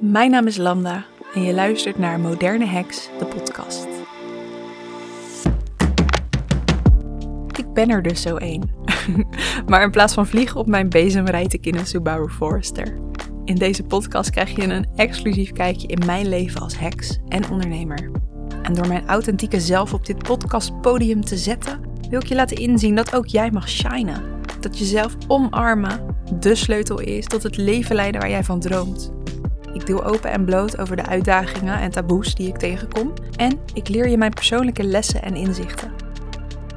Mijn naam is Lambda en je luistert naar Moderne Heks, de podcast. Ik ben er dus zo één. maar in plaats van vliegen op mijn bezem rijd ik in een Subaru Forester. In deze podcast krijg je een exclusief kijkje in mijn leven als heks en ondernemer. En door mijn authentieke zelf op dit podcastpodium te zetten, wil ik je laten inzien dat ook jij mag shinen. Dat jezelf omarmen de sleutel is tot het leven leiden waar jij van droomt. Ik deel open en bloot over de uitdagingen en taboes die ik tegenkom. En ik leer je mijn persoonlijke lessen en inzichten.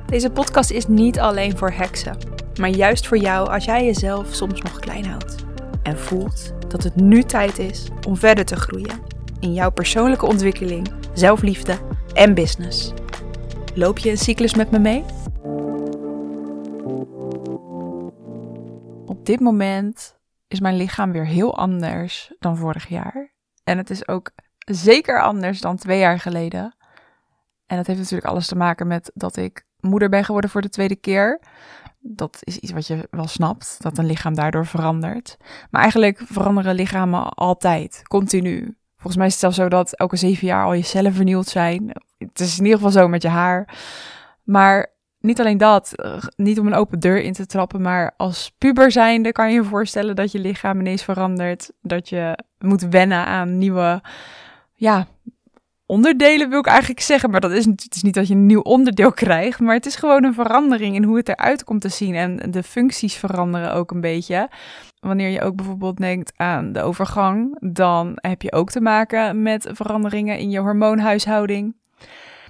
Deze podcast is niet alleen voor heksen, maar juist voor jou als jij jezelf soms nog klein houdt. En voelt dat het nu tijd is om verder te groeien in jouw persoonlijke ontwikkeling, zelfliefde en business. Loop je een cyclus met me mee? Dit moment is mijn lichaam weer heel anders dan vorig jaar. En het is ook zeker anders dan twee jaar geleden. En dat heeft natuurlijk alles te maken met dat ik moeder ben geworden voor de tweede keer. Dat is iets wat je wel snapt, dat een lichaam daardoor verandert. Maar eigenlijk veranderen lichamen altijd, continu. Volgens mij is het zelfs zo dat elke zeven jaar al je cellen vernieuwd zijn. Het is in ieder geval zo met je haar. Maar niet alleen dat, eh, niet om een open deur in te trappen, maar als puber zijnde kan je je voorstellen dat je lichaam ineens verandert. Dat je moet wennen aan nieuwe, ja, onderdelen wil ik eigenlijk zeggen. Maar dat is, het is niet dat je een nieuw onderdeel krijgt, maar het is gewoon een verandering in hoe het eruit komt te zien. En de functies veranderen ook een beetje. Wanneer je ook bijvoorbeeld denkt aan de overgang, dan heb je ook te maken met veranderingen in je hormoonhuishouding.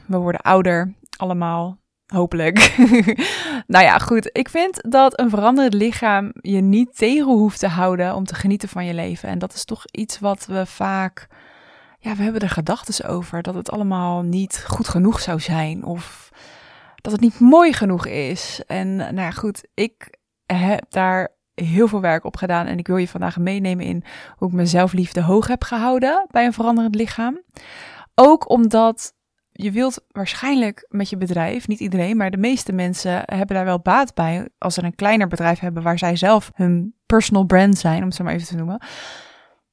We worden ouder, allemaal. Hopelijk. nou ja, goed. Ik vind dat een veranderend lichaam je niet tegen hoeft te houden om te genieten van je leven. En dat is toch iets wat we vaak. Ja, we hebben er gedachten over. Dat het allemaal niet goed genoeg zou zijn. Of dat het niet mooi genoeg is. En nou ja, goed. Ik heb daar heel veel werk op gedaan. En ik wil je vandaag meenemen in hoe ik mijn zelfliefde hoog heb gehouden bij een veranderend lichaam. Ook omdat je wilt waarschijnlijk met je bedrijf, niet iedereen, maar de meeste mensen hebben daar wel baat bij als ze een kleiner bedrijf hebben waar zij zelf hun personal brand zijn, om het zo maar even te noemen.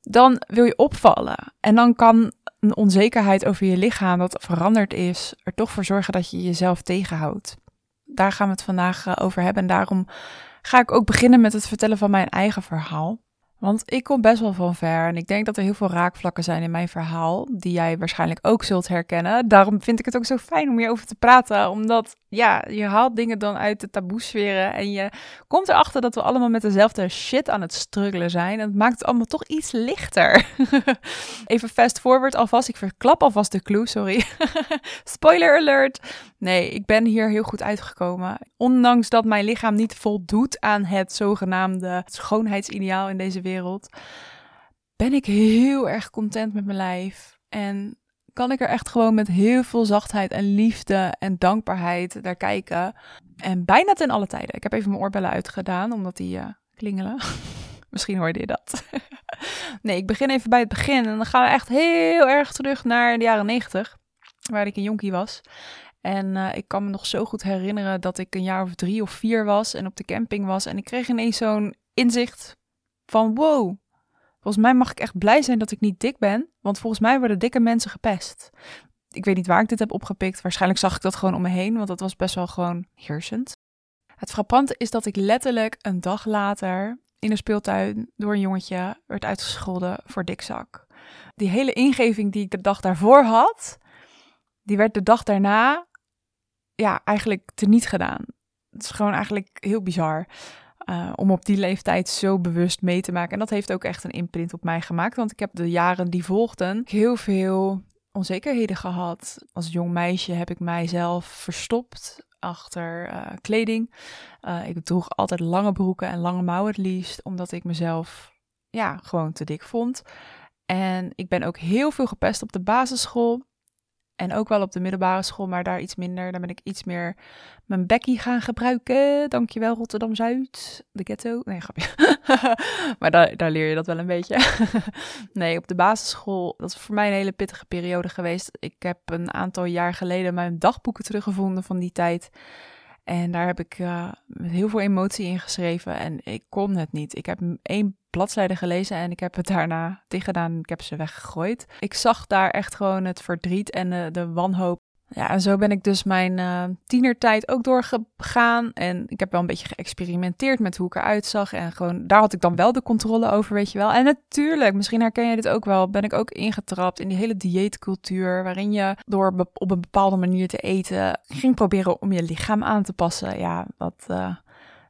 Dan wil je opvallen. En dan kan een onzekerheid over je lichaam dat veranderd is, er toch voor zorgen dat je jezelf tegenhoudt. Daar gaan we het vandaag eh, over hebben. En daarom ga ik ook beginnen met het vertellen van mijn eigen verhaal. Want ik kom best wel van ver en ik denk dat er heel veel raakvlakken zijn in mijn verhaal, die jij waarschijnlijk ook zult herkennen. Daarom vind ik het ook zo fijn om hierover te praten, omdat ja, je haalt dingen dan uit de taboesferen en je komt erachter dat we allemaal met dezelfde shit aan het struggelen zijn. En het maakt het allemaal toch iets lichter. Even fast forward alvast, ik verklap alvast de clue, sorry. Spoiler alert. Nee, ik ben hier heel goed uitgekomen. Ondanks dat mijn lichaam niet voldoet aan het zogenaamde schoonheidsideaal in deze wereld, ben ik heel erg content met mijn lijf. En kan ik er echt gewoon met heel veel zachtheid en liefde en dankbaarheid naar kijken. En bijna ten alle tijden. Ik heb even mijn oorbellen uitgedaan, omdat die uh, klingelen. Misschien hoorde je dat. nee, ik begin even bij het begin. En dan gaan we echt heel erg terug naar de jaren negentig. Waar ik een jonkie was. En uh, ik kan me nog zo goed herinneren dat ik een jaar of drie of vier was en op de camping was. En ik kreeg ineens zo'n inzicht van wow, volgens mij mag ik echt blij zijn dat ik niet dik ben. Want volgens mij worden dikke mensen gepest. Ik weet niet waar ik dit heb opgepikt. Waarschijnlijk zag ik dat gewoon om me heen, want dat was best wel gewoon heersend. Het frappante is dat ik letterlijk een dag later in de speeltuin door een jongetje werd uitgescholden voor dikzak. Die hele ingeving die ik de dag daarvoor had, die werd de dag daarna ja, eigenlijk teniet gedaan. Het is gewoon eigenlijk heel bizar. Uh, om op die leeftijd zo bewust mee te maken. En dat heeft ook echt een imprint op mij gemaakt. Want ik heb de jaren die volgden heel veel onzekerheden gehad. Als jong meisje heb ik mijzelf verstopt achter uh, kleding. Uh, ik droeg altijd lange broeken en lange mouwen het liefst. Omdat ik mezelf ja, gewoon te dik vond. En ik ben ook heel veel gepest op de basisschool. En ook wel op de middelbare school, maar daar iets minder. Daar ben ik iets meer mijn bekkie gaan gebruiken. Dankjewel Rotterdam-Zuid, de ghetto. Nee, grapje. maar daar, daar leer je dat wel een beetje. nee, op de basisschool, dat is voor mij een hele pittige periode geweest. Ik heb een aantal jaar geleden mijn dagboeken teruggevonden van die tijd. En daar heb ik met heel veel emotie in geschreven en ik kon het niet. Ik heb één bladzijden gelezen en ik heb het daarna dichtgedaan. Ik heb ze weggegooid. Ik zag daar echt gewoon het verdriet en de, de wanhoop ja, en zo ben ik dus mijn uh, tienertijd ook doorgegaan. En ik heb wel een beetje geëxperimenteerd met hoe ik eruit zag. En gewoon, daar had ik dan wel de controle over, weet je wel. En natuurlijk, misschien herken je dit ook wel, ben ik ook ingetrapt in die hele dieetcultuur. Waarin je door op een bepaalde manier te eten ging proberen om je lichaam aan te passen. Ja, dat, uh,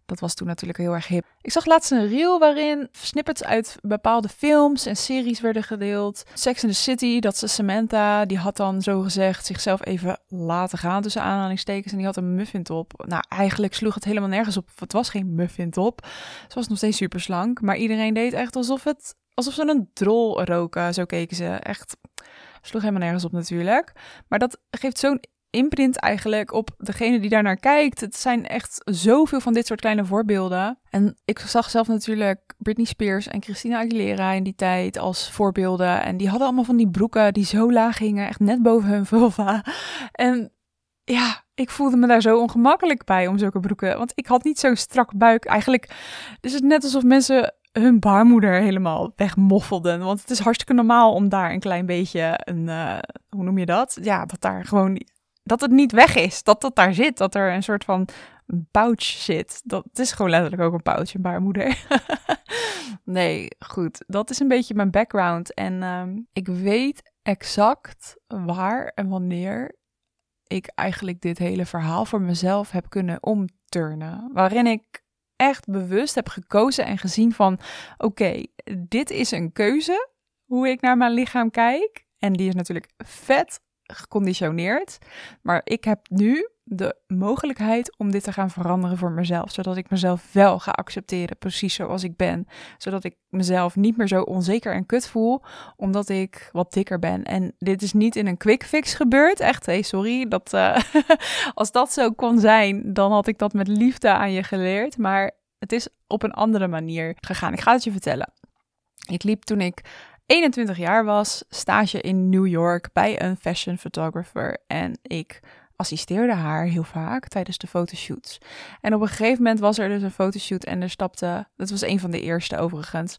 dat was toen natuurlijk heel erg hip. Ik zag laatst een reel waarin snippets uit bepaalde films en series werden gedeeld. Sex in the City, dat ze Samantha, die had dan zo gezegd zichzelf even laten gaan tussen aanhalingstekens. En die had een muffin top. Nou, eigenlijk sloeg het helemaal nergens op. Het was geen muffin top. Ze was nog steeds super slank. Maar iedereen deed echt alsof, het, alsof ze een drol roken. Zo keken ze. Echt sloeg helemaal nergens op natuurlijk. Maar dat geeft zo'n imprint eigenlijk op degene die daarnaar kijkt. Het zijn echt zoveel van dit soort kleine voorbeelden. En ik zag zelf natuurlijk Britney Spears en Christina Aguilera in die tijd als voorbeelden. En die hadden allemaal van die broeken die zo laag hingen, echt net boven hun vulva. En ja, ik voelde me daar zo ongemakkelijk bij om zulke broeken. Want ik had niet zo'n strak buik. Eigenlijk is het net alsof mensen hun baarmoeder helemaal wegmoffelden. Want het is hartstikke normaal om daar een klein beetje een, uh, hoe noem je dat? Ja, dat daar gewoon dat het niet weg is. Dat dat daar zit. Dat er een soort van pouch zit. Dat het is gewoon letterlijk ook een pouch, een baarmoeder. nee, goed. Dat is een beetje mijn background. En ehm, ik weet exact waar en wanneer ik eigenlijk dit hele verhaal voor mezelf heb kunnen omturnen. Waarin ik echt bewust heb gekozen en gezien van... Oké, dit is een keuze. Hoe ik naar mijn lichaam kijk. En die is natuurlijk vet geconditioneerd. Maar ik heb nu de mogelijkheid om dit te gaan veranderen voor mezelf. Zodat ik mezelf wel ga accepteren, precies zoals ik ben. Zodat ik mezelf niet meer zo onzeker en kut voel, omdat ik wat dikker ben. En dit is niet in een quick fix gebeurd. Echt, sorry. Dat, uh, als dat zo kon zijn, dan had ik dat met liefde aan je geleerd. Maar het is op een andere manier gegaan. Ik ga het je vertellen. Ik liep toen ik 21 jaar was, stage in New York bij een fashion photographer. En ik assisteerde haar heel vaak tijdens de fotoshoots. En op een gegeven moment was er dus een fotoshoot en er stapte, dat was een van de eerste overigens.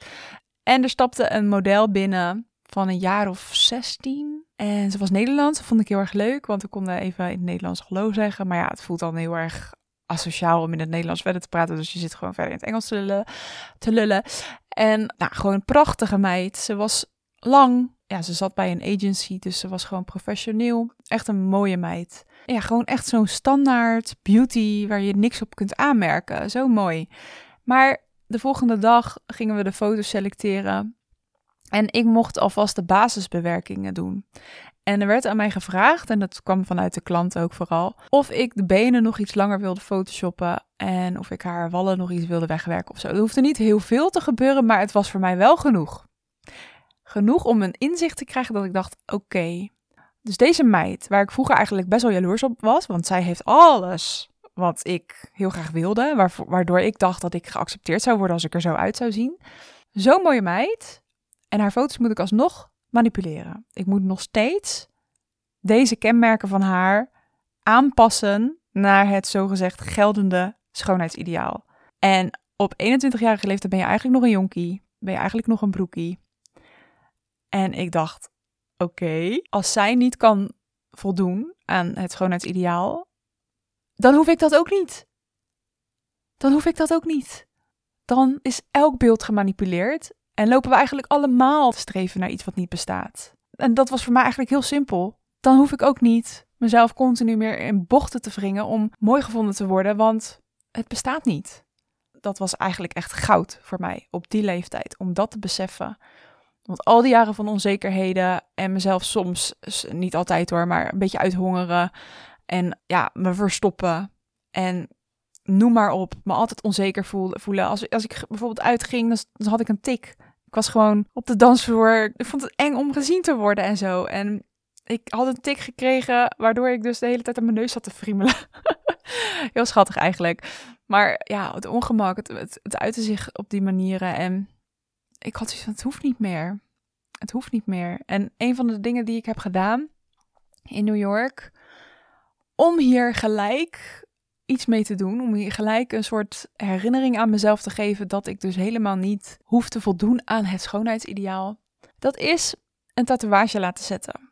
En er stapte een model binnen van een jaar of 16. En ze was Nederlands, dat vond ik heel erg leuk, want we konden even in het Nederlands hallo zeggen. Maar ja, het voelt dan heel erg asociaal om in het Nederlands verder te praten. Dus je zit gewoon verder in het Engels te lullen. Te lullen. En nou, gewoon een prachtige meid. Ze was lang. Ja, ze zat bij een agency, dus ze was gewoon professioneel. Echt een mooie meid. Ja, gewoon echt zo'n standaard beauty waar je niks op kunt aanmerken. Zo mooi. Maar de volgende dag gingen we de foto's selecteren. En ik mocht alvast de basisbewerkingen doen. En er werd aan mij gevraagd, en dat kwam vanuit de klant ook vooral, of ik de benen nog iets langer wilde photoshoppen en of ik haar wallen nog iets wilde wegwerken of zo. Er hoefde niet heel veel te gebeuren, maar het was voor mij wel genoeg. Genoeg om een inzicht te krijgen dat ik dacht, oké, dus deze meid, waar ik vroeger eigenlijk best wel jaloers op was, want zij heeft alles wat ik heel graag wilde, waardoor ik dacht dat ik geaccepteerd zou worden als ik er zo uit zou zien. Zo'n mooie meid. En haar foto's moet ik alsnog manipuleren. Ik moet nog steeds deze kenmerken van haar aanpassen naar het zogezegd geldende schoonheidsideaal. En op 21-jarige leeftijd ben je eigenlijk nog een jonkie, ben je eigenlijk nog een broekie. En ik dacht, oké, als zij niet kan voldoen aan het schoonheidsideaal, dan hoef ik dat ook niet. Dan hoef ik dat ook niet. Dan is elk beeld gemanipuleerd en lopen we eigenlijk allemaal te streven naar iets wat niet bestaat. En dat was voor mij eigenlijk heel simpel. Dan hoef ik ook niet mezelf continu meer in bochten te wringen om mooi gevonden te worden, want het bestaat niet. Dat was eigenlijk echt goud voor mij op die leeftijd, om dat te beseffen. Want al die jaren van onzekerheden en mezelf soms, niet altijd hoor, maar een beetje uithongeren en ja, me verstoppen en noem maar op, me altijd onzeker voelen. Als, als ik bijvoorbeeld uitging, dan, dan had ik een tik. Ik was gewoon op de dansvloer. Ik vond het eng om gezien te worden en zo. En ik had een tik gekregen, waardoor ik dus de hele tijd aan mijn neus zat te friemelen. Heel schattig eigenlijk. Maar ja, het ongemak, het, het, het uitte zich op die manieren. En ik had zoiets van, het hoeft niet meer. Het hoeft niet meer. En een van de dingen die ik heb gedaan in New York, om hier gelijk iets mee te doen. Om hier gelijk een soort herinnering aan mezelf te geven dat ik dus helemaal niet hoef te voldoen aan het schoonheidsideaal. Dat is een tatoeage laten zetten.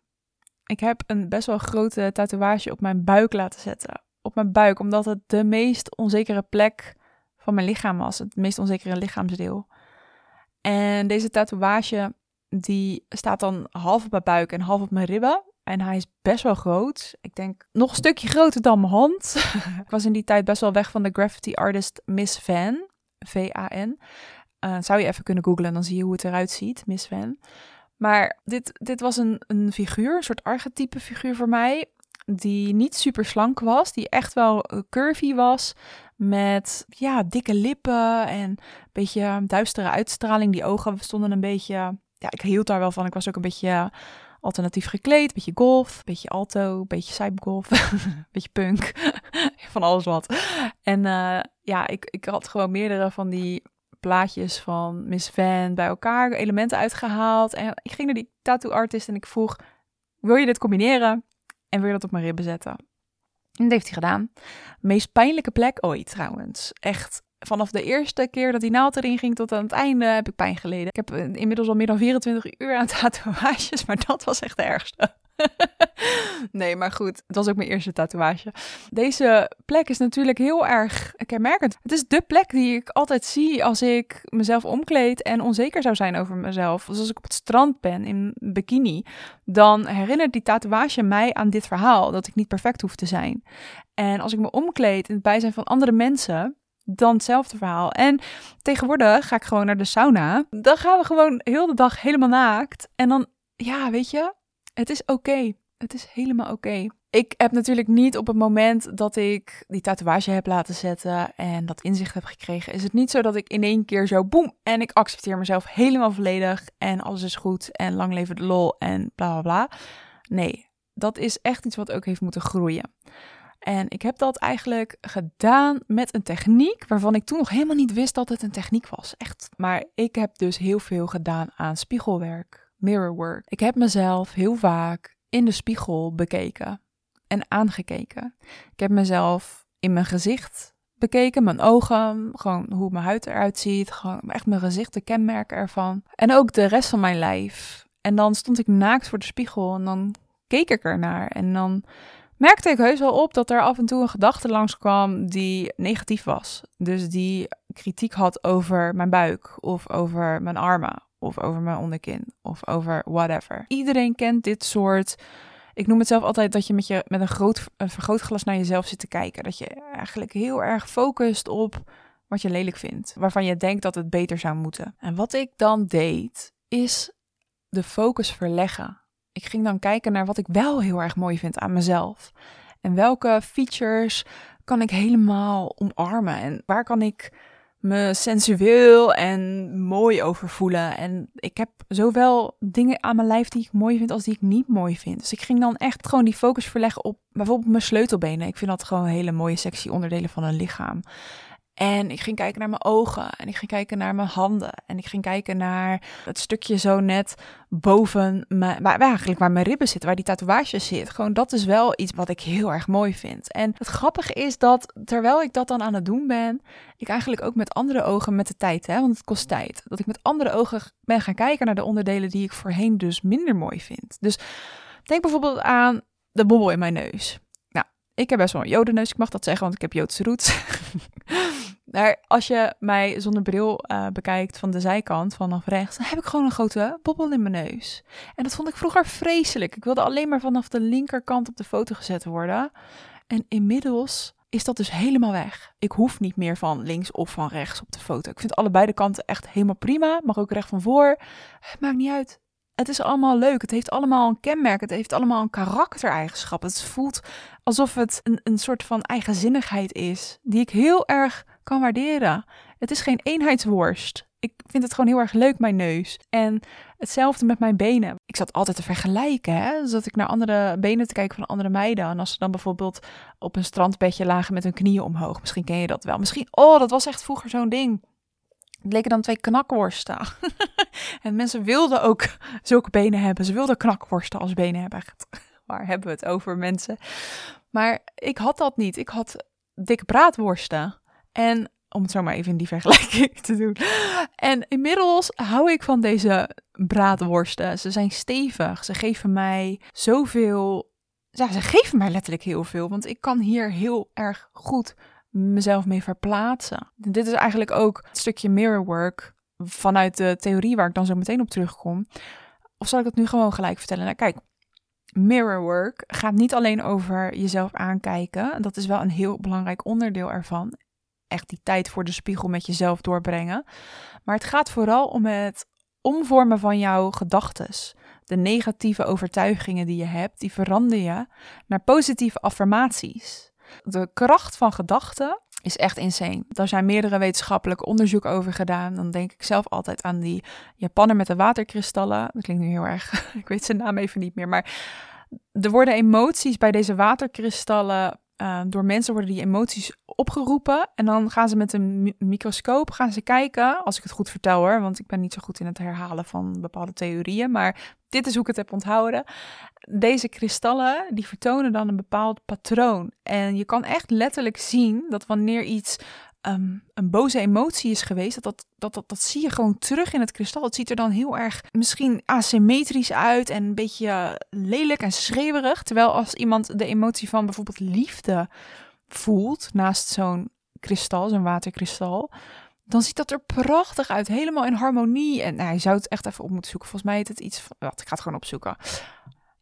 Ik heb een best wel grote tatoeage op mijn buik laten zetten. Op mijn buik, omdat het de meest onzekere plek van mijn lichaam was. Het meest onzekere lichaamsdeel. En deze tatoeage, die staat dan half op mijn buik en half op mijn ribben. En hij is best wel groot. Ik denk nog een stukje groter dan mijn hand. ik was in die tijd best wel weg van de graffiti artist Miss Van. V-A-N. Uh, zou je even kunnen googlen, dan zie je hoe het eruit ziet, Miss Van. Maar dit, dit was een, een figuur, een soort archetype figuur voor mij. Die niet super slank was, die echt wel curvy was. Met ja, dikke lippen en een beetje duistere uitstraling. Die ogen stonden een beetje. Ja, ik hield daar wel van. Ik was ook een beetje alternatief gekleed. Beetje golf, beetje alto, beetje cybergolf, beetje punk. van alles wat. En uh, ja, ik, ik had gewoon meerdere van die plaatjes van Miss Van bij elkaar, elementen uitgehaald. En ik ging naar die tattoo artist en ik vroeg, wil je dit combineren? En wil je dat op mijn ribben zetten? En dat heeft hij gedaan. Meest pijnlijke plek ooit trouwens. Echt vanaf de eerste keer dat die naald erin ging tot aan het einde heb ik pijn geleden. Ik heb inmiddels al meer dan 24 uur aan tatoeages, maar dat was echt de ergste. nee, maar goed, het was ook mijn eerste tatoeage. Deze plek is natuurlijk heel erg kenmerkend. Het is de plek die ik altijd zie als ik mezelf omkleed en onzeker zou zijn over mezelf. Dus als ik op het strand ben in bikini, dan herinnert die tatoeage mij aan dit verhaal, dat ik niet perfect hoef te zijn. En als ik me omkleed in het bijzijn van andere mensen, dan hetzelfde verhaal. En tegenwoordig ga ik gewoon naar de sauna. Dan gaan we gewoon heel de dag helemaal naakt. En dan, ja, weet je, het is oké. Het is helemaal oké. Ik heb natuurlijk niet op het moment dat ik die tatoeage heb laten zetten en dat inzicht heb gekregen, is het niet zo dat ik in één keer zo boem en ik accepteer mezelf helemaal volledig en alles is goed en lang leven de lol en bla bla bla. Nee, dat is echt iets wat ook heeft moeten groeien. En ik heb dat eigenlijk gedaan met een techniek waarvan ik toen nog helemaal niet wist dat het een techniek was. Echt. Maar ik heb dus heel veel gedaan aan spiegelwerk, mirrorwork. Ik heb mezelf heel vaak in de spiegel bekeken en aangekeken. Ik heb mezelf in mijn gezicht bekeken, mijn ogen, gewoon hoe mijn huid eruit ziet, gewoon echt mijn gezicht, de kenmerken ervan. En ook de rest van mijn lijf. En dan stond ik naakt voor de spiegel en dan keek ik ernaar en dan merkte ik heus wel op dat er af en toe een gedachte langskwam die negatief was. Dus die kritiek had over mijn buik of over mijn armen of over mijn onderkin of over whatever. Iedereen kent dit soort. Ik noem het zelf altijd dat je met, je, met een groot een vergrootglas naar jezelf zit te kijken. Dat je eigenlijk heel erg focust op wat je lelijk vindt. Waarvan je denkt dat het beter zou moeten. En wat ik dan deed, is de focus verleggen ik ging dan kijken naar wat ik wel heel erg mooi vind aan mezelf. En welke features kan ik helemaal omarmen? En waar kan ik me sensueel en mooi over voelen? En ik heb zowel dingen aan mijn lijf die ik mooi vind als die ik niet mooi vind. Dus ik ging dan echt gewoon die focus verleggen op bijvoorbeeld mijn sleutelbenen. Ik vind dat gewoon hele mooie sexy onderdelen van een lichaam. En ik ging kijken naar mijn ogen en ik ging kijken naar mijn handen en ik ging kijken naar het stukje zo net boven mijn, waar, eigenlijk waar mijn ribben zitten, waar die tatoeage zit. Gewoon dat is wel iets wat ik heel erg mooi vind. En het grappige is dat terwijl ik dat dan aan het doen ben, ik eigenlijk ook met andere ogen met de tijd, hè, want het kost tijd, dat ik met andere ogen ben gaan kijken naar de onderdelen die ik voorheen dus minder mooi vind. Dus denk bijvoorbeeld aan de bobbel in mijn neus. Nou, ik heb best wel een jodenneus, ik mag dat zeggen, want ik heb Joodse roots. Als je mij zonder bril uh, bekijkt van de zijkant, vanaf rechts, dan heb ik gewoon een grote bobbel in mijn neus. En dat vond ik vroeger vreselijk. Ik wilde alleen maar vanaf de linkerkant op de foto gezet worden. En inmiddels is dat dus helemaal weg. Ik hoef niet meer van links of van rechts op de foto. Ik vind allebei de kanten echt helemaal prima. Mag ook recht van voor. Maakt niet uit. Het is allemaal leuk. Het heeft allemaal een kenmerk. Het heeft allemaal een karaktereigenschap. Het voelt alsof het een, een soort van eigenzinnigheid is. Die ik heel erg kan waarderen. Het is geen eenheidsworst. Ik vind het gewoon heel erg leuk, mijn neus. En hetzelfde met mijn benen. Ik zat altijd te vergelijken. Hè? Zat ik naar andere benen te kijken van andere meiden. En als ze dan bijvoorbeeld op een strandbedje lagen met hun knieën omhoog. Misschien ken je dat wel. Misschien, oh, dat was echt vroeger zo'n ding. Het leken dan twee knakworsten. en mensen wilden ook zulke benen hebben. Ze wilden knakworsten als benen hebben. Waar hebben we het over, mensen? Maar ik had dat niet. Ik had dikke braadworsten. En om het zo maar even in die vergelijking te doen. En inmiddels hou ik van deze braadworsten. Ze zijn stevig. Ze geven mij zoveel. Ja, ze geven mij letterlijk heel veel. Want ik kan hier heel erg goed mezelf mee verplaatsen. Dit is eigenlijk ook een stukje mirrorwork vanuit de theorie waar ik dan zo meteen op terugkom. Of zal ik het nu gewoon gelijk vertellen? Nou, kijk, mirrorwork gaat niet alleen over jezelf aankijken. Dat is wel een heel belangrijk onderdeel ervan. Echt die tijd voor de spiegel met jezelf doorbrengen. Maar het gaat vooral om het omvormen van jouw gedachtes. De negatieve overtuigingen die je hebt, die verander je naar positieve affirmaties. De kracht van gedachten is echt insane. Daar zijn meerdere wetenschappelijke onderzoeken over gedaan. Dan denk ik zelf altijd aan die Japaner met de waterkristallen. Dat klinkt nu heel erg, ik weet zijn naam even niet meer. Maar er worden emoties bij deze waterkristallen uh, door mensen worden die emoties opgeroepen. En dan gaan ze met een microscoop gaan ze kijken, als ik het goed vertel hoor, want ik ben niet zo goed in het herhalen van bepaalde theorieën. Maar dit is hoe ik het heb onthouden. Deze kristallen, die vertonen dan een bepaald patroon. En je kan echt letterlijk zien dat wanneer iets um, een boze emotie is geweest, dat dat, dat, dat, dat zie je gewoon terug in het kristal. Het ziet er dan heel erg misschien asymmetrisch uit en een beetje lelijk en schreeuwerig. Terwijl als iemand de emotie van bijvoorbeeld liefde voelt naast zo'n kristal, zo'n waterkristal, dan ziet dat er prachtig uit. Helemaal in harmonie. En nou, je zou het echt even op moeten zoeken. Volgens mij heet het iets. Wat, ik ga het gewoon opzoeken.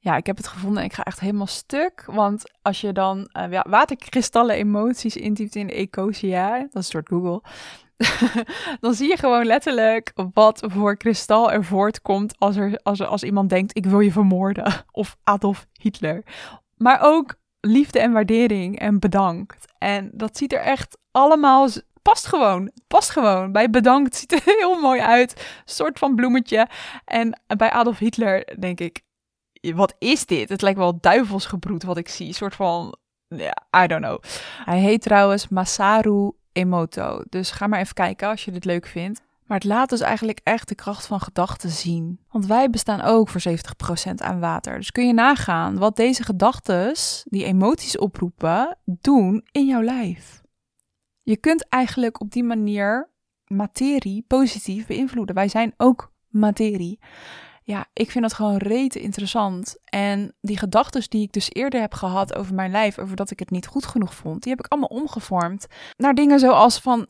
Ja, ik heb het gevonden en ik ga echt helemaal stuk. Want als je dan ja, waterkristallen emoties intypt in Ecosia, dat is een soort Google, dan zie je gewoon letterlijk wat voor kristal er voortkomt als, er, als, als iemand denkt, ik wil je vermoorden. Of Adolf Hitler. Maar ook liefde en waardering en bedankt. En dat ziet er echt allemaal past gewoon. Past gewoon. Bij bedankt ziet er heel mooi uit. Een soort van bloemetje. En bij Adolf Hitler denk ik, wat is dit? Het lijkt wel duivelsgebroed wat ik zie. Een soort van, ja, I don't know. Hij heet trouwens Masaru Emoto. Dus ga maar even kijken als je dit leuk vindt. Maar het laat dus eigenlijk echt de kracht van gedachten zien. Want wij bestaan ook voor 70% aan water. Dus kun je nagaan wat deze gedachten, die emoties oproepen, doen in jouw lijf. Je kunt eigenlijk op die manier materie positief beïnvloeden. Wij zijn ook materie ja, ik vind dat gewoon rete interessant. En die gedachten die ik dus eerder heb gehad over mijn lijf, over dat ik het niet goed genoeg vond, die heb ik allemaal omgevormd naar dingen zoals van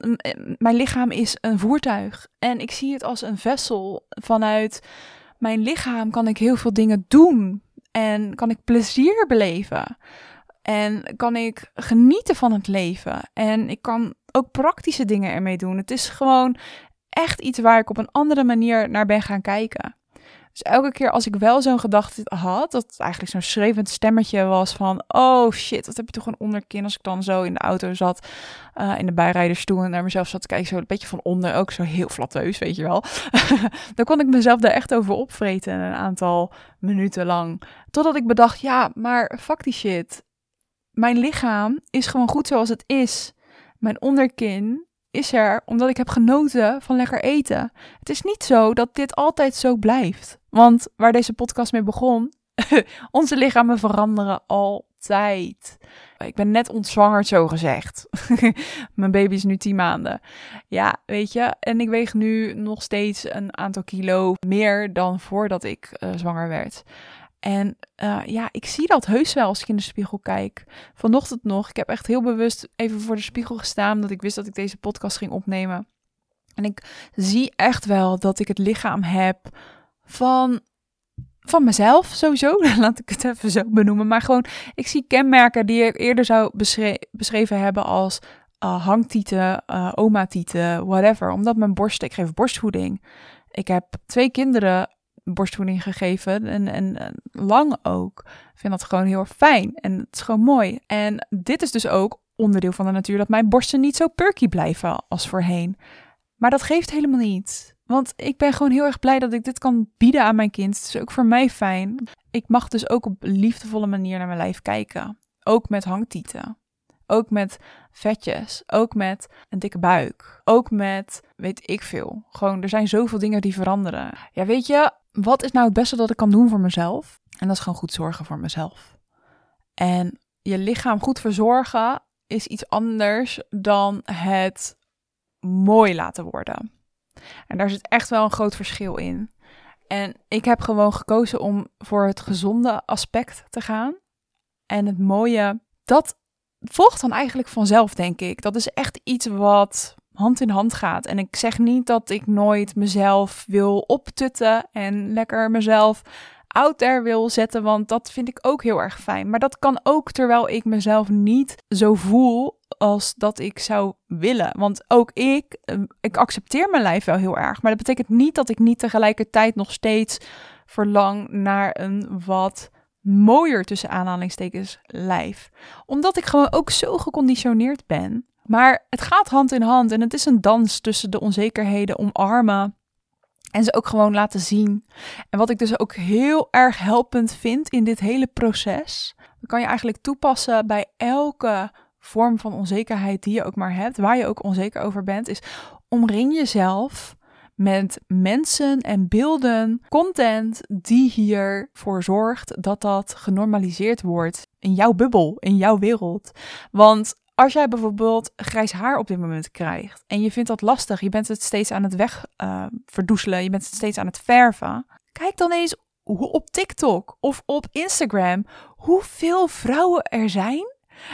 mijn lichaam is een voertuig en ik zie het als een vessel. Vanuit mijn lichaam kan ik heel veel dingen doen en kan ik plezier beleven. En kan ik genieten van het leven. En ik kan ook praktische dingen ermee doen. Het is gewoon echt iets waar ik op een andere manier naar ben gaan kijken. Dus elke keer als ik wel zo'n gedachte had, dat het eigenlijk zo'n schreeuwend stemmetje was van, oh shit, wat heb je toch een onderkin als ik dan zo in de auto zat, uh, in de bijrijdersstoel en naar mezelf zat te kijken, zo een beetje van onder, ook zo heel flatteus, weet je wel. dan kon ik mezelf daar echt over opvreten een aantal minuten lang. Totdat ik bedacht, ja, maar fuck die shit. Mijn lichaam is gewoon goed zoals het is. Mijn onderkin is er omdat ik heb genoten van lekker eten. Het is niet zo dat dit altijd zo blijft. Want waar deze podcast mee begon, onze lichamen veranderen altijd. Ik ben net ontzwangerd, zo gezegd. Mijn baby is nu 10 maanden. Ja, weet je. En ik weeg nu nog steeds een aantal kilo meer dan voordat ik uh, zwanger werd. En uh, ja, ik zie dat heus wel als ik in de spiegel kijk. Vanochtend nog, ik heb echt heel bewust even voor de spiegel gestaan, dat ik wist dat ik deze podcast ging opnemen. En ik zie echt wel dat ik het lichaam heb van, van mezelf sowieso. Laat ik het even zo benoemen. Maar gewoon, ik zie kenmerken die ik eerder zou beschreven hebben als uh, hangtieten, uh, oma-tieten, whatever. Omdat mijn borst, ik geef borstvoeding. Ik heb twee kinderen borstvoeding gegeven. En, en, lang ook. Ik vind dat gewoon heel fijn. En het is gewoon mooi. En dit is dus ook onderdeel van de natuur dat mijn borsten niet zo perky blijven als voorheen. Maar dat geeft helemaal niet. Want ik ben gewoon heel erg blij dat ik dit kan bieden aan mijn kind. Het is ook voor mij fijn. Ik mag dus ook op liefdevolle manier naar mijn lijf kijken. Ook met hangtieten. Ook met vetjes. Ook met een dikke buik. Ook met weet ik veel. Gewoon, er zijn zoveel dingen die veranderen. Ja, weet je, wat is nou het beste dat ik kan doen voor mezelf? En dat is gewoon goed zorgen voor mezelf. En je lichaam goed verzorgen is iets anders dan het mooi laten worden. En daar zit echt wel een groot verschil in. En ik heb gewoon gekozen om voor het gezonde aspect te gaan. En het mooie, dat volgt dan eigenlijk vanzelf, denk ik. Dat is echt iets wat hand in hand gaat. En ik zeg niet dat ik nooit mezelf wil optutten en lekker mezelf out there wil zetten, want dat vind ik ook heel erg fijn. Maar dat kan ook terwijl ik mezelf niet zo voel als dat ik zou willen. Want ook ik, ehm, ik accepteer mijn lijf wel heel erg. Maar dat betekent niet dat ik niet tegelijkertijd nog steeds verlang naar een wat mooier tussen aanhalingstekens lijf. Omdat ik gewoon ook zo geconditioneerd ben. Maar het gaat hand in hand en het is een dans tussen de onzekerheden omarmen en ze ook gewoon laten zien. En wat ik dus ook heel erg helpend vind in dit hele proces, kan je eigenlijk toepassen bij elke vorm van onzekerheid die je ook maar hebt, waar je ook onzeker over bent, is omring jezelf met mensen en beelden, content die hiervoor zorgt dat dat genormaliseerd wordt in jouw bubbel, in jouw wereld. Want als jij bijvoorbeeld grijs haar op dit moment krijgt en je vindt dat lastig, je bent het steeds aan het wegverdoezelen, uh, je bent het steeds aan het verven, kijk dan eens op TikTok of op Instagram hoeveel vrouwen er zijn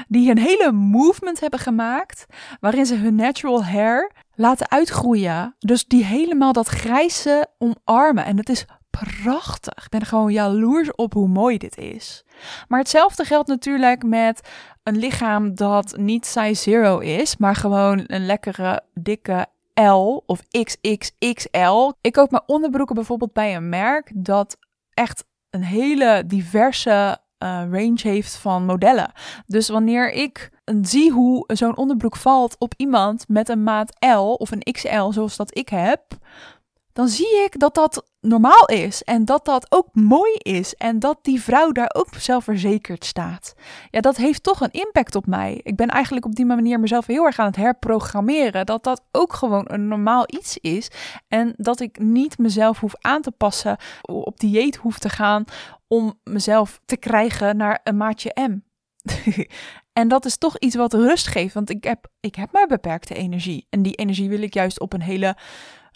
die een hele movement hebben gemaakt waarin ze hun natural hair laten uitgroeien. Dus die helemaal dat grijze omarmen. En het is prachtig. Ik ben gewoon jaloers op hoe mooi dit is. Maar hetzelfde geldt natuurlijk met een lichaam dat niet size zero is, maar gewoon een lekkere, dikke L of XXXL. Ik koop mijn onderbroeken bijvoorbeeld bij een merk dat echt een hele diverse uh, range heeft van modellen. Dus wanneer ik zie hoe zo'n onderbroek valt op iemand met een maat L of een XL, zoals dat ik heb, dan zie ik dat dat normaal is en dat dat ook mooi is en dat die vrouw daar ook zelfverzekerd staat. Ja, dat heeft toch een impact op mij. Ik ben eigenlijk op die manier mezelf heel erg aan het herprogrammeren dat dat ook gewoon een normaal iets is en dat ik niet mezelf hoef aan te passen, op dieet hoef te gaan om mezelf te krijgen naar een maatje M. en dat is toch iets wat rust geeft, want ik heb, ik heb maar beperkte energie. En die energie wil ik juist op een hele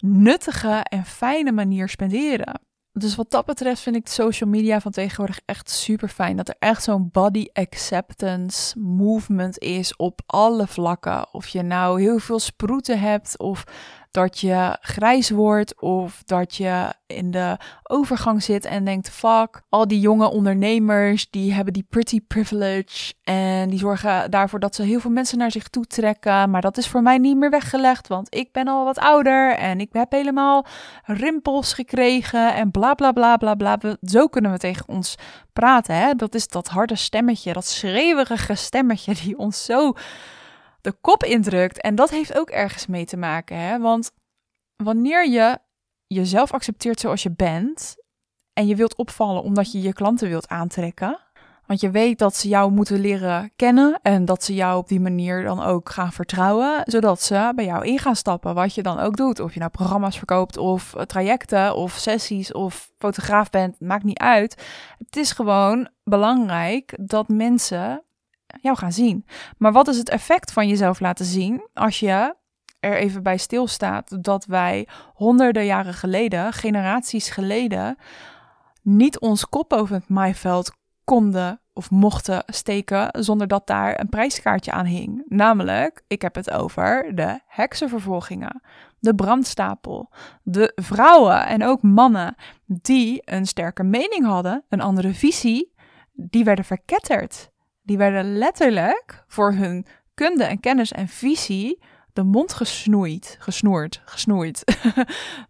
nuttige en fijne manier spenderen. Dus wat dat betreft vind ik social media van tegenwoordig echt super fijn. Dat er echt zo'n body acceptance movement is op alle vlakken. Of je nou heel veel sproeten hebt of dat je grijs wordt of dat je in de overgang zit en denkt: fuck, al die jonge ondernemers die hebben die pretty privilege en die zorgen daarvoor dat ze heel veel mensen naar zich toe trekken. Maar dat is voor mij niet meer weggelegd, want ik ben al wat ouder en ik heb helemaal rimpels gekregen en bla bla bla bla bla. Zo kunnen we tegen ons praten. Hè? Dat is dat harde stemmetje, dat schreeuwerige stemmetje die ons zo de kop indrukt. En dat heeft ook ergens mee te maken. Hè? Want wanneer je jezelf accepteert zoals je bent en je wilt opvallen omdat je je klanten wilt aantrekken. Want je weet dat ze jou moeten leren kennen en dat ze jou op die manier dan ook gaan vertrouwen, zodat ze bij jou in gaan stappen, wat je dan ook doet. Of je nou programma's verkoopt of trajecten of sessies of fotograaf bent, maakt niet uit. Het is gewoon belangrijk dat mensen jou gaan zien. Maar wat is het effect van jezelf laten zien als je er even bij stilstaat dat wij honderden jaren geleden, generaties geleden, niet ons kop over het maaiveld konden of mochten steken zonder dat daar een prijskaartje aan hing. Namelijk, ik heb het over de heksenvervolgingen, de brandstapel, de vrouwen en ook mannen die een sterke mening hadden, een andere visie, die werden verketterd die werden letterlijk voor hun kunde en kennis en visie de mond gesnoeid, gesnoerd, gesnoeid.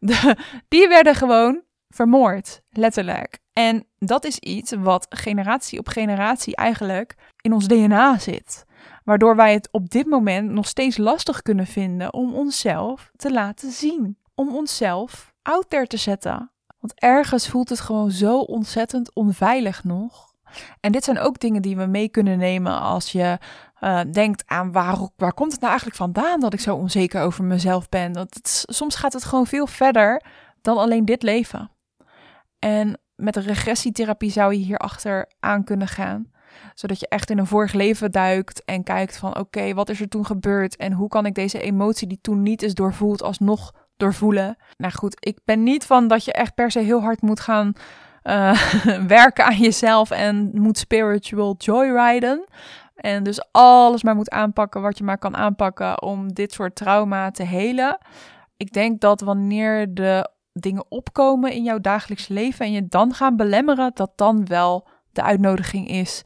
die werden gewoon vermoord, letterlijk. En dat is iets wat generatie op generatie eigenlijk in ons DNA zit. Waardoor wij het op dit moment nog steeds lastig kunnen vinden om onszelf te laten zien. Om onszelf out there te zetten. Want ergens voelt het gewoon zo ontzettend onveilig nog. En dit zijn ook dingen die we mee kunnen nemen als je uh, denkt aan waar, waar komt het nou eigenlijk vandaan dat ik zo onzeker over mezelf ben. Het, soms gaat het gewoon veel verder dan alleen dit leven. En met een regressietherapie zou je hierachter aan kunnen gaan. Zodat je echt in een vorig leven duikt en kijkt van oké, wat is er toen gebeurd en hoe kan ik deze emotie die toen niet is doorvoeld alsnog doorvoelen. Nou goed, ik ben niet van dat je echt per se heel hard moet gaan uh, werken aan jezelf en moet spiritual joyriden. En dus alles maar moet aanpakken wat je maar kan aanpakken om dit soort trauma te helen. Ik denk dat wanneer de dingen opkomen in jouw dagelijks leven en je dan gaan belemmeren, dat dan wel de uitnodiging is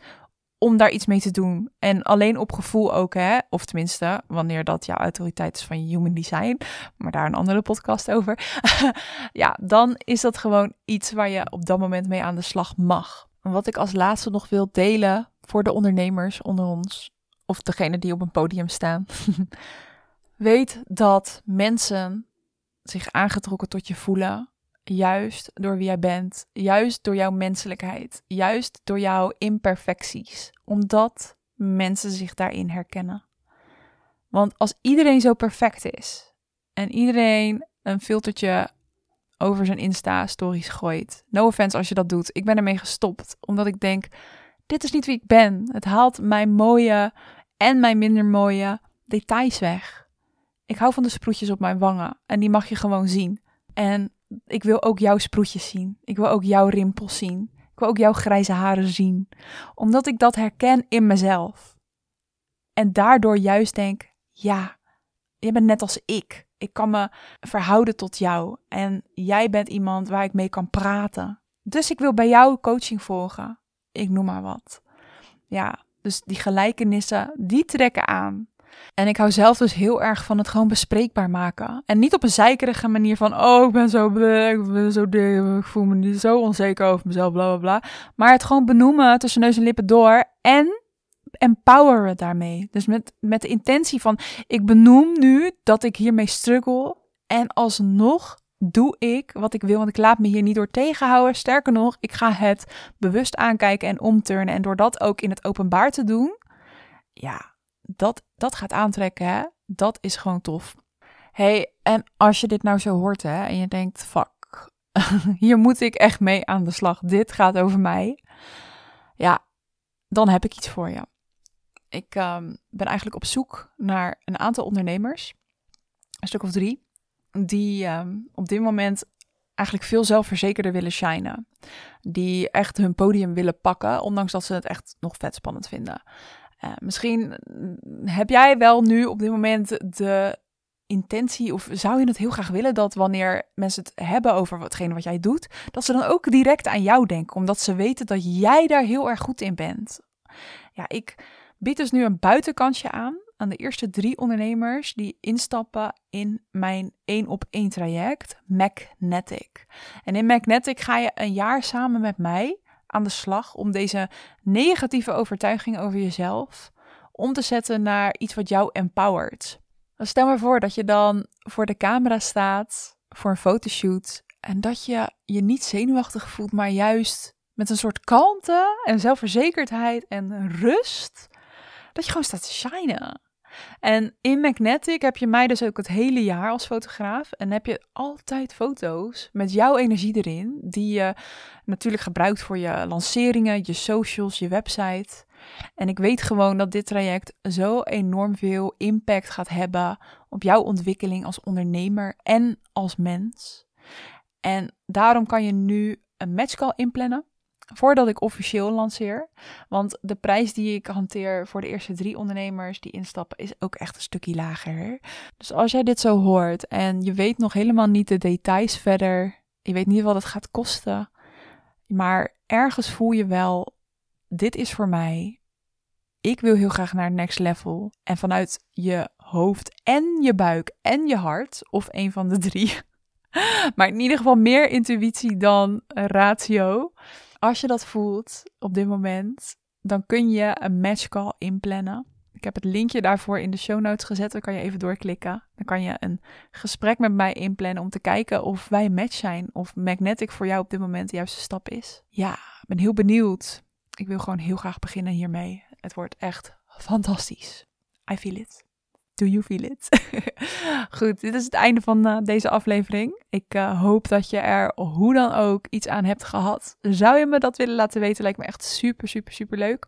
om daar iets mee te doen. En alleen op gevoel ook, hè? Of tenminste, wanneer dat jouw autoriteit is van human design, maar daar een andere podcast over. ja, dan is dat gewoon iets waar je op dat moment mee aan de slag mag. En wat ik als laatste nog wil delen voor de ondernemers onder ons, of degene die op een podium staan. Weet dat mensen zich aangetrokken tot je voelen Juist door wie jij bent, juist door jouw menselijkheid, juist door jouw imperfecties, omdat mensen zich daarin herkennen. Want als iedereen zo perfect is en iedereen een filtertje over zijn Insta-stories gooit, no offense als je dat doet, ik ben ermee gestopt, omdat ik denk, dit is niet wie ik ben. Het haalt mijn mooie en mijn minder mooie details weg. Ik hou van de sproetjes op mijn wangen en die mag je gewoon zien. En ik wil ook jouw sproetjes zien. Ik wil ook jouw rimpels zien. Ik wil ook jouw grijze haren zien. Omdat ik dat herken in mezelf. En daardoor juist denk, ja, je bent net als ik. Ik kan me verhouden tot jou. En jij bent iemand waar ik mee kan praten. Dus ik wil bij jou coaching volgen. Ik noem maar wat. Ja, dus die gelijkenissen, die trekken aan. En ik hou zelf dus heel erg van het gewoon bespreekbaar maken. En niet op een zeikerige manier van, oh, ik ben zo, ik ben zo ik voel me niet zo onzeker over mezelf, bla bla bla. Maar het gewoon benoemen tussen neus en lippen door en empoweren daarmee. Dus met, met de intentie van, ik benoem nu dat ik hiermee struggle en alsnog doe ik wat ik wil, want ik laat me hier niet door tegenhouden. Sterker nog, ik ga het bewust aankijken en omturnen. En door dat ook in het openbaar te doen, ja, dat, dat gaat aantrekken, hè? dat is gewoon tof. hey, en als je dit nou zo hoort hè, en je denkt, fuck, hier moet ik echt mee aan de slag. Dit gaat over mij. Ja, dan heb ik iets voor je. Ik um, ben eigenlijk op zoek naar een aantal ondernemers, een stuk of drie, die um, op dit moment eigenlijk veel zelfverzekerder willen shinen. Die echt hun podium willen pakken, ondanks dat ze het echt nog vet spannend vinden. Uh, misschien heb jij wel nu op dit moment de intentie, of zou je het heel graag willen dat wanneer mensen het hebben over hetgene wat jij doet, dat ze dan ook direct aan jou denken, omdat ze weten dat jij daar heel erg goed in bent. Ja, ik bied dus nu een buitenkansje aan aan de eerste drie ondernemers die instappen in mijn één op één traject, Magnetic. En in Magnetic ga je een jaar samen met mij aan de slag om deze negatieve overtuiging over jezelf om te zetten naar iets wat jou empowert. Stel maar voor dat je dan voor de camera staat voor een fotoshoot en dat je je niet zenuwachtig voelt, maar juist met een soort kalmte en zelfverzekerdheid en rust, dat je gewoon staat te shinen. En in Magnetic heb je mij dus ook het hele jaar als fotograaf. En heb je altijd foto's met jouw energie erin. Die je natuurlijk gebruikt voor je lanceringen, je socials, je website. En ik weet gewoon dat dit traject zo enorm veel impact gaat hebben op jouw ontwikkeling als ondernemer en als mens. En daarom kan je nu een matchcall inplannen voordat ik officieel lanceer. Want de prijs die ik hanteer voor de eerste drie ondernemers die instappen is ook echt een stukje lager. Dus als jij dit zo hoort en je weet nog helemaal niet de details verder, je weet niet wat het gaat kosten, maar ergens voel je wel, dit is voor mij. Ik wil heel graag naar het next level. En vanuit je hoofd en je buik en je hart, of een van de drie. maar in ieder geval meer intuïtie dan ratio als je dat voelt op dit moment, dan kun je een matchcall inplannen. Ik heb het linkje daarvoor in de show notes gezet. Dan kan je even doorklikken. Dan kan je een gesprek met mij inplannen om te kijken of wij een match zijn. Of Magnetic voor jou op dit moment de juiste stap is. Ja, ik ben heel benieuwd. Ik wil gewoon heel graag beginnen hiermee. Het wordt echt fantastisch. I feel it. Do you feel it? Goed, dit is het einde van uh, deze aflevering. Ik uh, hoop dat je er hoe dan ook iets aan hebt gehad. Zou je me dat willen laten weten? Lijkt me echt super, super, super leuk.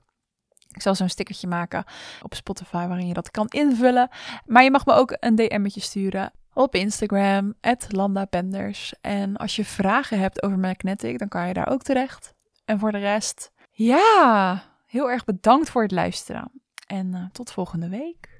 Ik zal zo'n stickertje maken op Spotify waarin je dat kan invullen. Maar je mag me ook een DM'tje sturen op Instagram, @landapenders. En als je vragen hebt over Magnetic, dan kan je daar ook terecht. En voor de rest, ja, heel erg bedankt voor het luisteren. En uh, tot volgende week.